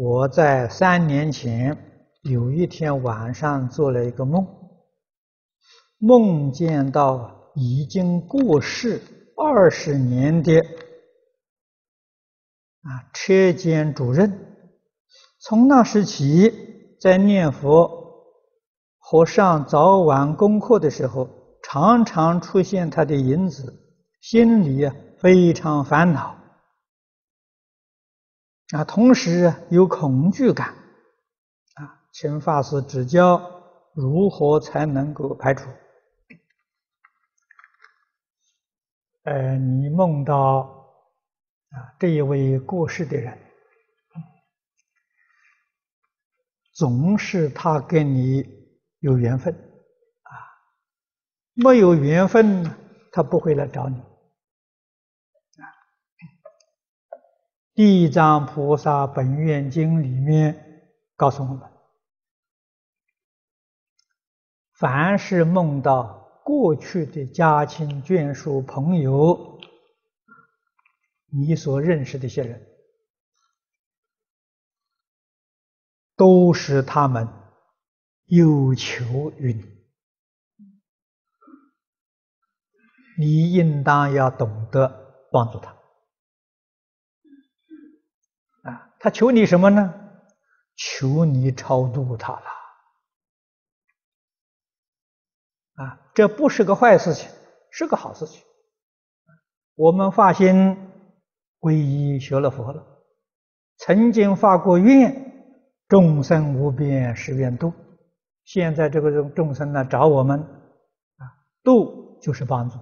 我在三年前有一天晚上做了一个梦，梦见到已经过世二十年的啊车间主任，从那时起在念佛和上早晚功课的时候，常常出现他的影子，心里非常烦恼。啊，同时有恐惧感，啊，请法师指教如何才能够排除？呃，你梦到啊这一位过世的人，总是他跟你有缘分，啊，没有缘分他不会来找你。《地藏菩萨本愿经》里面告诉我们：凡是梦到过去的家亲眷属、朋友，你所认识的一些人，都是他们有求于你，你应当要懂得帮助他。他求你什么呢？求你超度他了。啊，这不是个坏事情，是个好事情。我们发心皈依学了佛了，曾经发过愿，众生无边誓愿度。现在这个众众生呢，找我们，啊，度就是帮助，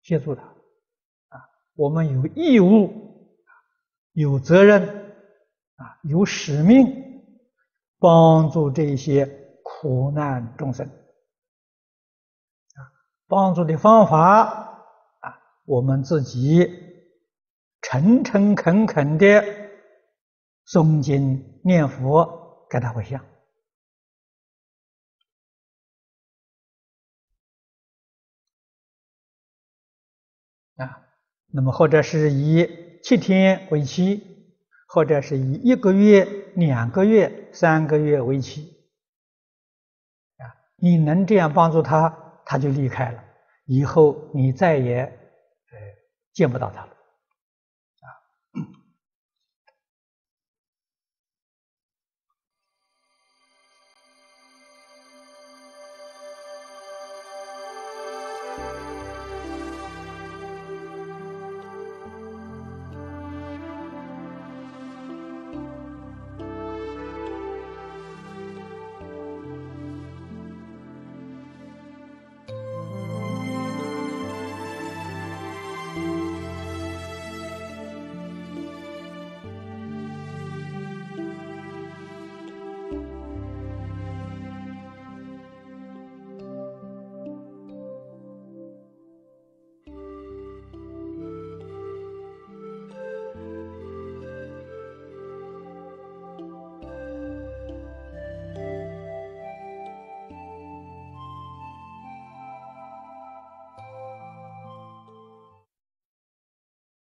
协助他。啊，我们有义务，有责任。有使命帮助这些苦难众生啊，帮助的方法啊，我们自己诚诚恳恳的诵经念佛，给他回向啊，那么或者是以七天为期。或者是以一个月、两个月、三个月为期，啊，你能这样帮助他，他就离开了，以后你再也见不到他了。